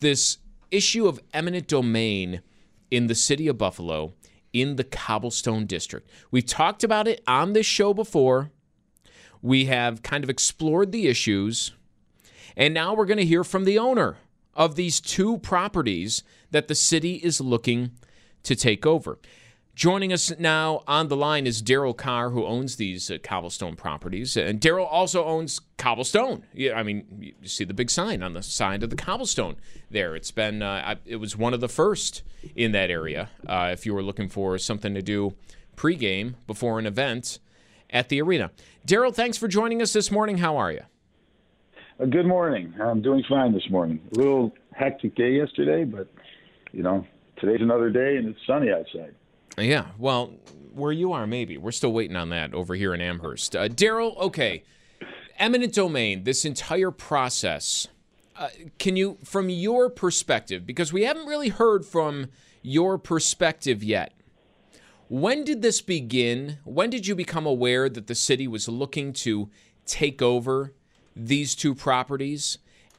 This issue of eminent domain in the city of Buffalo in the Cobblestone District. We've talked about it on this show before. We have kind of explored the issues. And now we're going to hear from the owner of these two properties that the city is looking to take over. Joining us now on the line is Daryl Carr, who owns these uh, cobblestone properties. And Daryl also owns Cobblestone. Yeah, I mean, you see the big sign on the side of the cobblestone there. It's been, uh, it was one of the first in that area. Uh, if you were looking for something to do pregame before an event at the arena. Daryl, thanks for joining us this morning. How are you? Uh, good morning. I'm doing fine this morning. A little hectic day yesterday, but you know, today's another day and it's sunny outside. Yeah, well, where you are, maybe. We're still waiting on that over here in Amherst. Uh, Daryl, okay. Eminent domain, this entire process, uh, can you, from your perspective, because we haven't really heard from your perspective yet, when did this begin? When did you become aware that the city was looking to take over these two properties?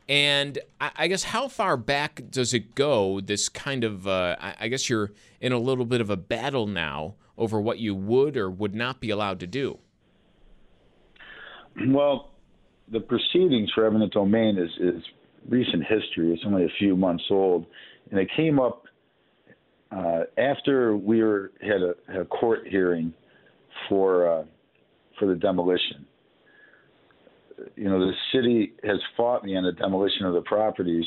And I guess how far back does it go? This kind of, uh, I guess you're in a little bit of a battle now over what you would or would not be allowed to do. Well, the proceedings for eminent domain is, is recent history. It's only a few months old, and it came up uh, after we were had a, had a court hearing for uh, for the demolition you know, the city has fought me on the demolition of the properties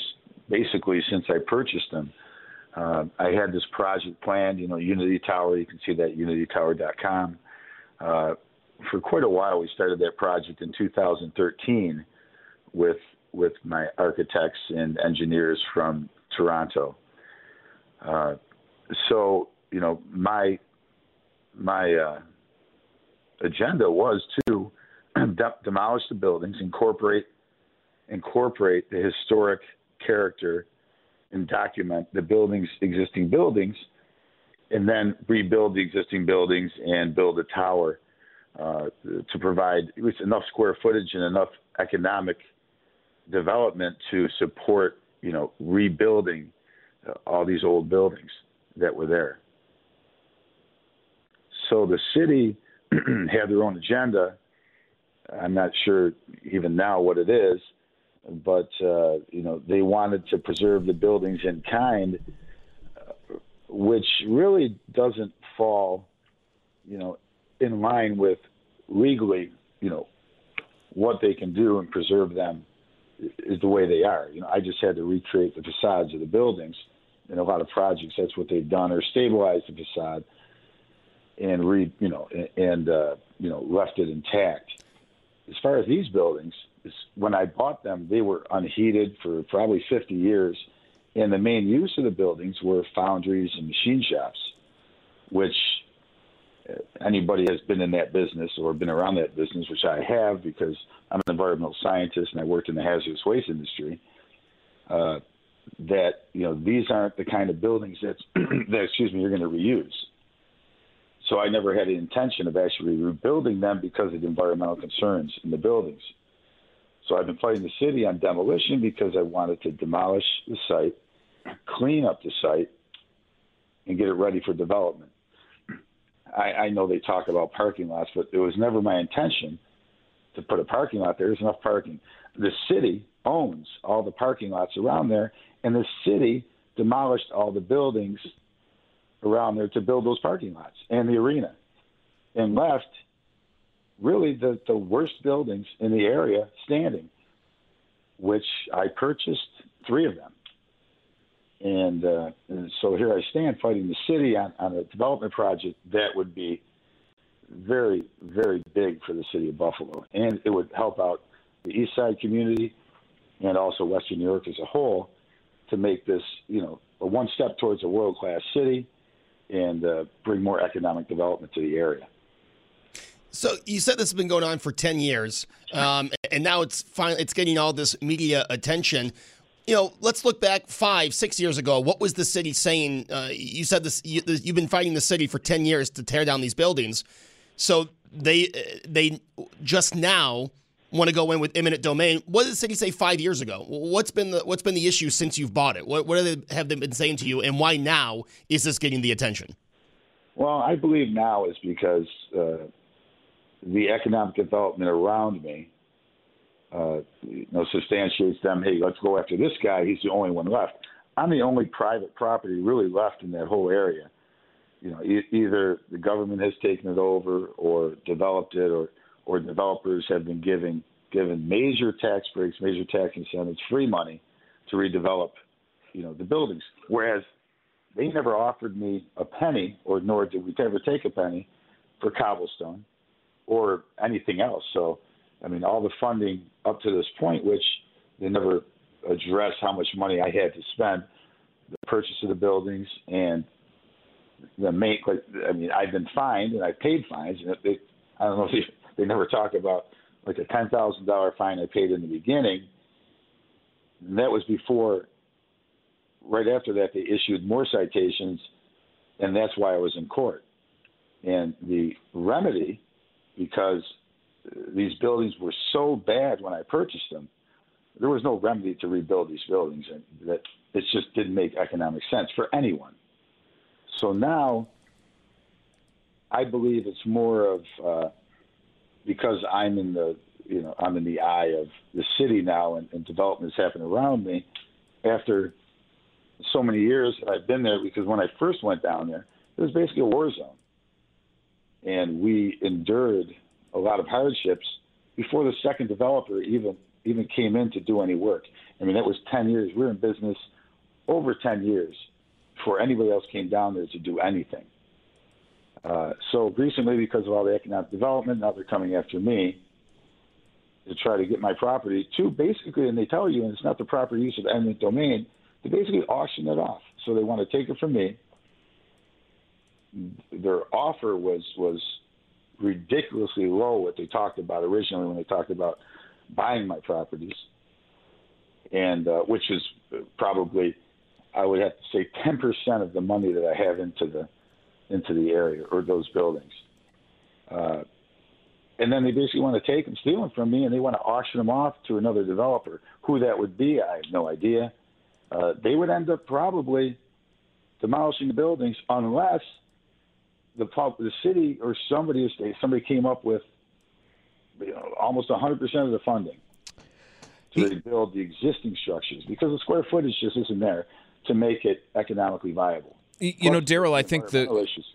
basically since I purchased them. Uh, I had this project planned, you know, Unity Tower. You can see that unitytower.com. Uh, for quite a while, we started that project in 2013 with with my architects and engineers from Toronto. Uh, so, you know, my my uh, agenda was to demolish the buildings, incorporate incorporate the historic character, and document the buildings, existing buildings, and then rebuild the existing buildings and build a tower uh, to provide enough square footage and enough economic development to support, you know, rebuilding uh, all these old buildings that were there. So the city had their own agenda I'm not sure even now what it is, but uh, you know they wanted to preserve the buildings in kind, which really doesn't fall, you know, in line with legally, you know, what they can do and preserve them is the way they are. You know, I just had to recreate the facades of the buildings. In a lot of projects, that's what they've done, or stabilize the facade and re, you know, and uh, you know, left it intact as far as these buildings, when I bought them, they were unheated for probably 50 years, and the main use of the buildings were foundries and machine shops, which uh, anybody has been in that business or been around that business, which I have because I'm an environmental scientist and I worked in the hazardous waste industry. Uh, that you know these aren't the kind of buildings that that excuse me you're going to reuse. So I never had the intention of actually rebuilding them because of the environmental concerns in the buildings. So I've been fighting the city on demolition because I wanted to demolish the site, clean up the site, and get it ready for development. I, I know they talk about parking lots, but it was never my intention to put a parking lot there. There's enough parking. The city owns all the parking lots around there, and the city demolished all the buildings around there to build those parking lots and the arena, and left really the, the worst buildings in the area standing, which I purchased three of them. And, uh, and so here I stand fighting the city on, on a development project that would be very, very big for the city of Buffalo. And it would help out the East Side community and also Western New York as a whole to make this, you know, a one step towards a world class city and uh, bring more economic development to the area. So you said this has been going on for ten years, um, and now it's finally it's getting all this media attention. You know, let's look back five, six years ago. What was the city saying? Uh, you said this. You, have been fighting the city for ten years to tear down these buildings. So they they just now want to go in with eminent domain. What did the city say five years ago? What's been the what's been the issue since you've bought it? What what they, have they been saying to you, and why now is this getting the attention? Well, I believe now is because uh, the economic development around me, uh, you know, substantiates them. Hey, let's go after this guy. He's the only one left. I'm the only private property really left in that whole area. You know, e- either the government has taken it over or developed it, or or developers have been giving given major tax breaks, major tax incentives, free money to redevelop, you know, the buildings. Whereas they never offered me a penny, or nor did we ever take a penny for cobblestone or anything else. So, I mean, all the funding up to this point, which they never addressed how much money I had to spend, the purchase of the buildings and the make. Like, I mean, I've been fined and I paid fines, and I don't know if they they never talk about like a ten thousand dollar fine I paid in the beginning. And that was before. Right after that, they issued more citations, and that's why I was in court. And the remedy, because these buildings were so bad when I purchased them, there was no remedy to rebuild these buildings, and that it just didn't make economic sense for anyone. So now, I believe it's more of uh, because I'm in the you know I'm in the eye of the city now and, and development is happening around me. After so many years I've been there because when I first went down there, it was basically a war zone, and we endured a lot of hardships before the second developer even even came in to do any work. I mean, that was 10 years. We were in business over 10 years before anybody else came down there to do anything. Uh, so recently, because of all the economic development, now they're coming after me to try to get my property to basically, and they tell you, and it's not the proper use of eminent domain, to basically auction it off. So they want to take it from me. Their offer was was ridiculously low what they talked about originally when they talked about buying my properties, and uh, which is probably I would have to say 10% of the money that I have into the into the area or those buildings. Uh, and then they basically want to take them, steal them from me, and they want to auction them off to another developer. Who that would be, I have no idea. Uh, they would end up probably demolishing the buildings unless the the city or somebody somebody came up with you know, almost 100% of the funding to rebuild the existing structures because the square footage just isn't there to make it economically viable. You know, Daryl, I think that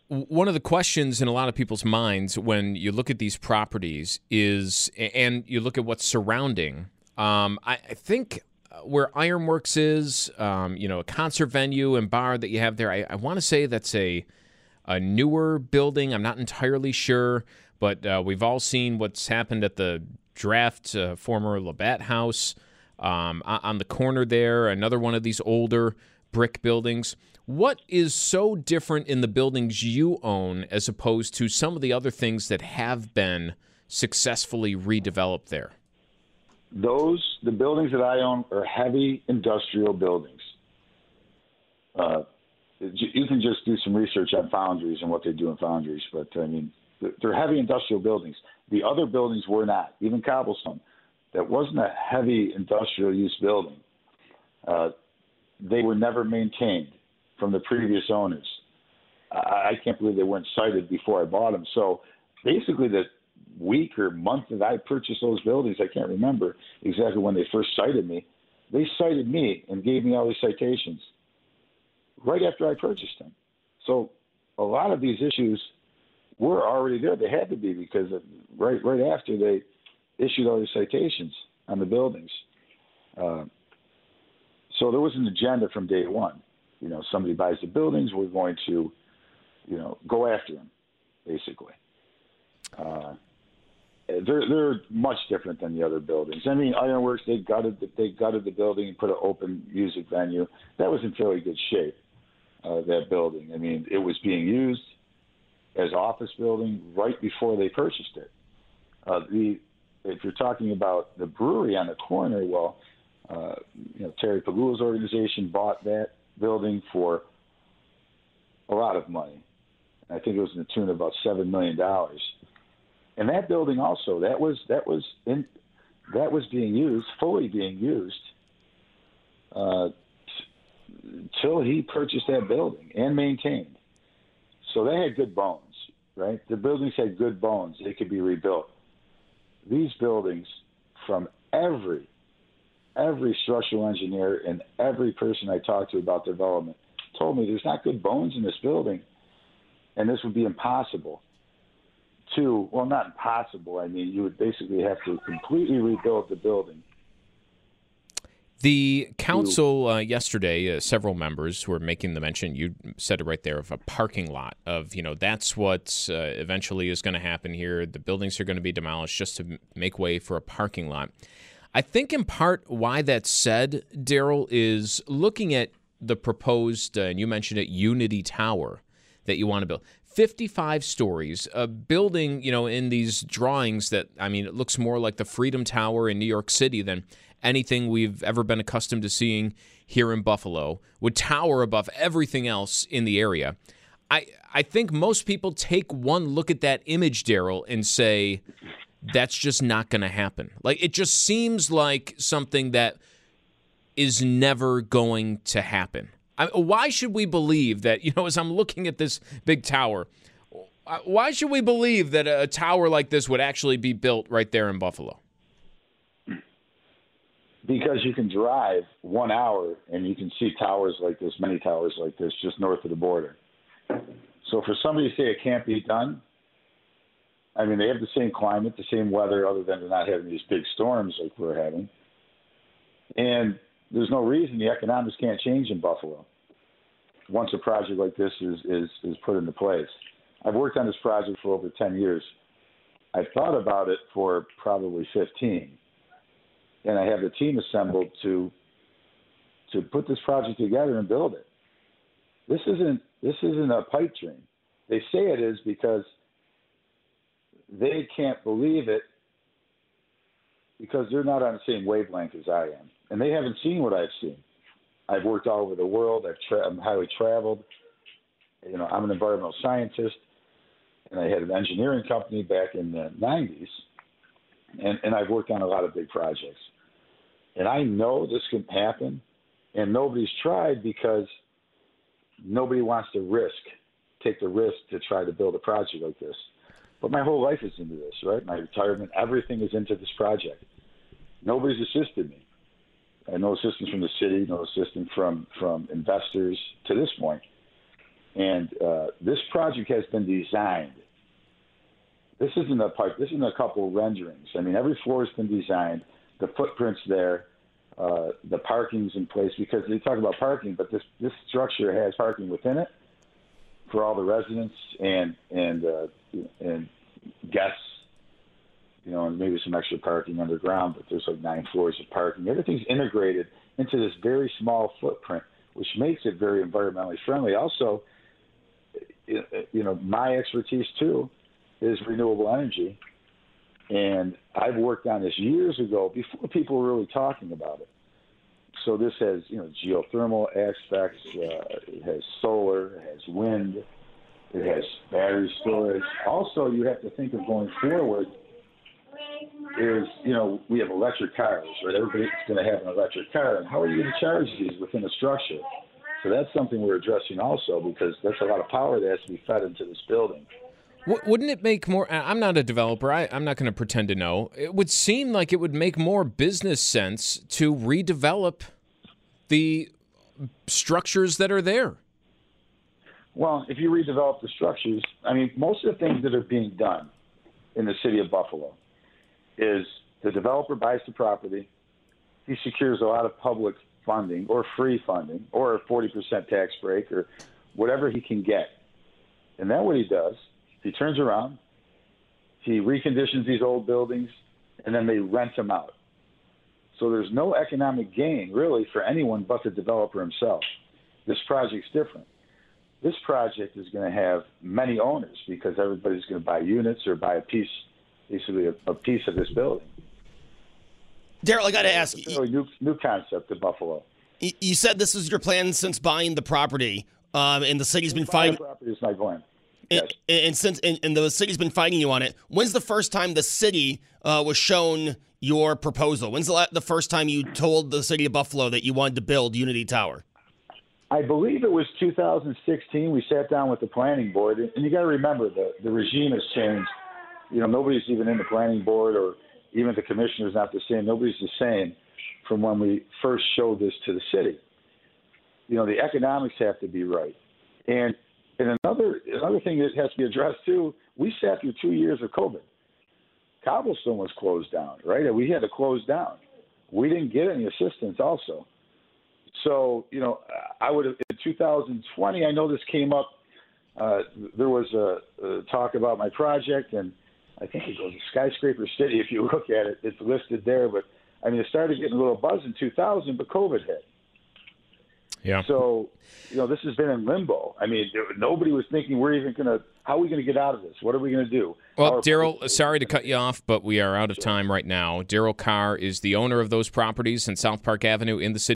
one of the questions in a lot of people's minds when you look at these properties is, and you look at what's surrounding. Um, I, I, think uh, where Ironworks is, um, you know, a concert venue and bar that you have there. I, I want to say that's a a newer building. I'm not entirely sure, but uh, we've all seen what's happened at the Draft uh, former Labatt House um, on the corner there. Another one of these older brick buildings. What is so different in the buildings you own as opposed to some of the other things that have been successfully redeveloped there? Those, the buildings that I own, are heavy industrial buildings. Uh, you can just do some research on foundries and what they do in foundries, but I mean, they're heavy industrial buildings. The other buildings were not, even cobblestone. That wasn't a heavy industrial use building. Uh, they were never maintained from the previous owners. I, I can't believe they weren't cited before I bought them. So basically, the week or month that I purchased those buildings, I can't remember exactly when they first cited me. They cited me and gave me all these citations right after I purchased them. So a lot of these issues were already there. They had to be because right right after they issued all these citations on the buildings. Uh, so there was an agenda from day one. You know, somebody buys the buildings, we're going to, you know, go after them, basically. Uh, they're they're much different than the other buildings. I mean, Ironworks they gutted the, they gutted the building and put an open music venue. That was in fairly good shape. Uh, that building. I mean, it was being used as office building right before they purchased it. Uh, the if you're talking about the brewery on the corner, well, uh, you know Terry Pegula's organization bought that building for a lot of money. I think it was in the tune of about seven million dollars. And that building also that was that was in that was being used fully being used uh, till he purchased that building and maintained. So they had good bones, right? The buildings had good bones; they could be rebuilt. These buildings, from every every structural engineer and every person I talked to about development, told me there's not good bones in this building, and this would be impossible. To well, not impossible. I mean, you would basically have to completely rebuild the building. The council uh, yesterday, uh, several members were making the mention. You said it right there of a parking lot. Of you know that's what uh, eventually is going to happen here. The buildings are going to be demolished just to make way for a parking lot. I think in part why that's said, Daryl, is looking at the proposed, uh, and you mentioned it, Unity Tower that you want to build. 55 stories, a building, you know, in these drawings that, I mean, it looks more like the Freedom Tower in New York City than anything we've ever been accustomed to seeing here in Buffalo, would tower above everything else in the area. I, I think most people take one look at that image, Daryl, and say, that's just not going to happen. Like, it just seems like something that is never going to happen. I, why should we believe that, you know, as I'm looking at this big tower, uh, why should we believe that a tower like this would actually be built right there in Buffalo? Because you can drive one hour and you can see towers like this, many towers like this, just north of the border. So for somebody to say it can't be done, I mean, they have the same climate, the same weather, other than they're not having these big storms like we're having. And there's no reason the economics can't change in Buffalo once a project like this is, is, is put into place. I've worked on this project for over 10 years. I've thought about it for probably 15. And I have the team assembled to to put this project together and build it. This isn't this isn't a pipe dream. They say it is because they can't believe it because they're not on the same wavelength as I am and they haven't seen what I've seen. I've worked all over the world. I've tra- I'm highly traveled. You know, I'm an environmental scientist, and I had an engineering company back in the 90s, and, and I've worked on a lot of big projects. And I know this can happen, and nobody's tried because nobody wants to risk, take the risk to try to build a project like this. But my whole life is into this, right? My retirement, everything is into this project. Nobody's assisted me no assistance from the city, no assistance from from investors to this point. And uh, this project has been designed. This isn't a pipe. This isn't a couple renderings. I mean, every floor has been designed. The footprints there. Uh, the parking's in place because they talk about parking, but this this structure has parking within it for all the residents and and uh, and guests you know, and maybe some extra parking underground, but there's like nine floors of parking. Everything's integrated into this very small footprint, which makes it very environmentally friendly. Also, you know, my expertise too is renewable energy, and I've worked on this years ago before people were really talking about it. So this has, you know, geothermal aspects. Uh, it has solar. It has wind. It has battery storage. Also, you have to think of going forward is, you know, we have electric cars, right? Everybody's going to have an electric car. And how are you going to charge these within a structure? So that's something we're addressing also because that's a lot of power that has to be fed into this building. Wouldn't it make more? I'm not a developer. I, am not going to pretend to know. It would seem like it would make more business sense to redevelop the structures that are there. Well, if you redevelop the structures, I mean, most of the things that are being done in the city of Buffalo is the developer buys the property, he secures a lot of public funding or free funding or a 40% tax break or whatever he can get. And then what he does, he turns around, he reconditions these old buildings, and then they rent them out. So there's no economic gain really for anyone but the developer himself. This project's different. This project is going to have many owners because everybody's going to buy units or buy a piece, basically a, a piece of this building. Daryl, I got to ask you. New, new concept to Buffalo. You said this was your plan since buying the property, um, and the city's been fighting. Property is my plan. Yes. And, and, since and, and, the city's been fighting you on it, when's the first time the city uh, was shown your proposal? When's the, the first time you told the city of Buffalo that you wanted to build Unity Tower? I believe it was 2016. We sat down with the planning board, and you got to remember the the regime has changed. You know, nobody's even in the planning board, or even the commissioner's not the same. Nobody's the same from when we first showed this to the city. You know, the economics have to be right, and and another another thing that has to be addressed too. We sat through two years of COVID. Cobblestone was closed down, right? We had to close down. We didn't get any assistance, also. So, you know, I would have in 2020. I know this came up. Uh, there was a, a talk about my project, and I think it goes to Skyscraper City. If you look at it, it's listed there. But I mean, it started getting a little buzz in 2000, but COVID hit. Yeah. So, you know, this has been in limbo. I mean, nobody was thinking we're even going to. How are we going to get out of this? What are we going to do? Well, Daryl, sorry to cut you off, but we are out of time right now. Daryl Carr is the owner of those properties in South Park Avenue in the city.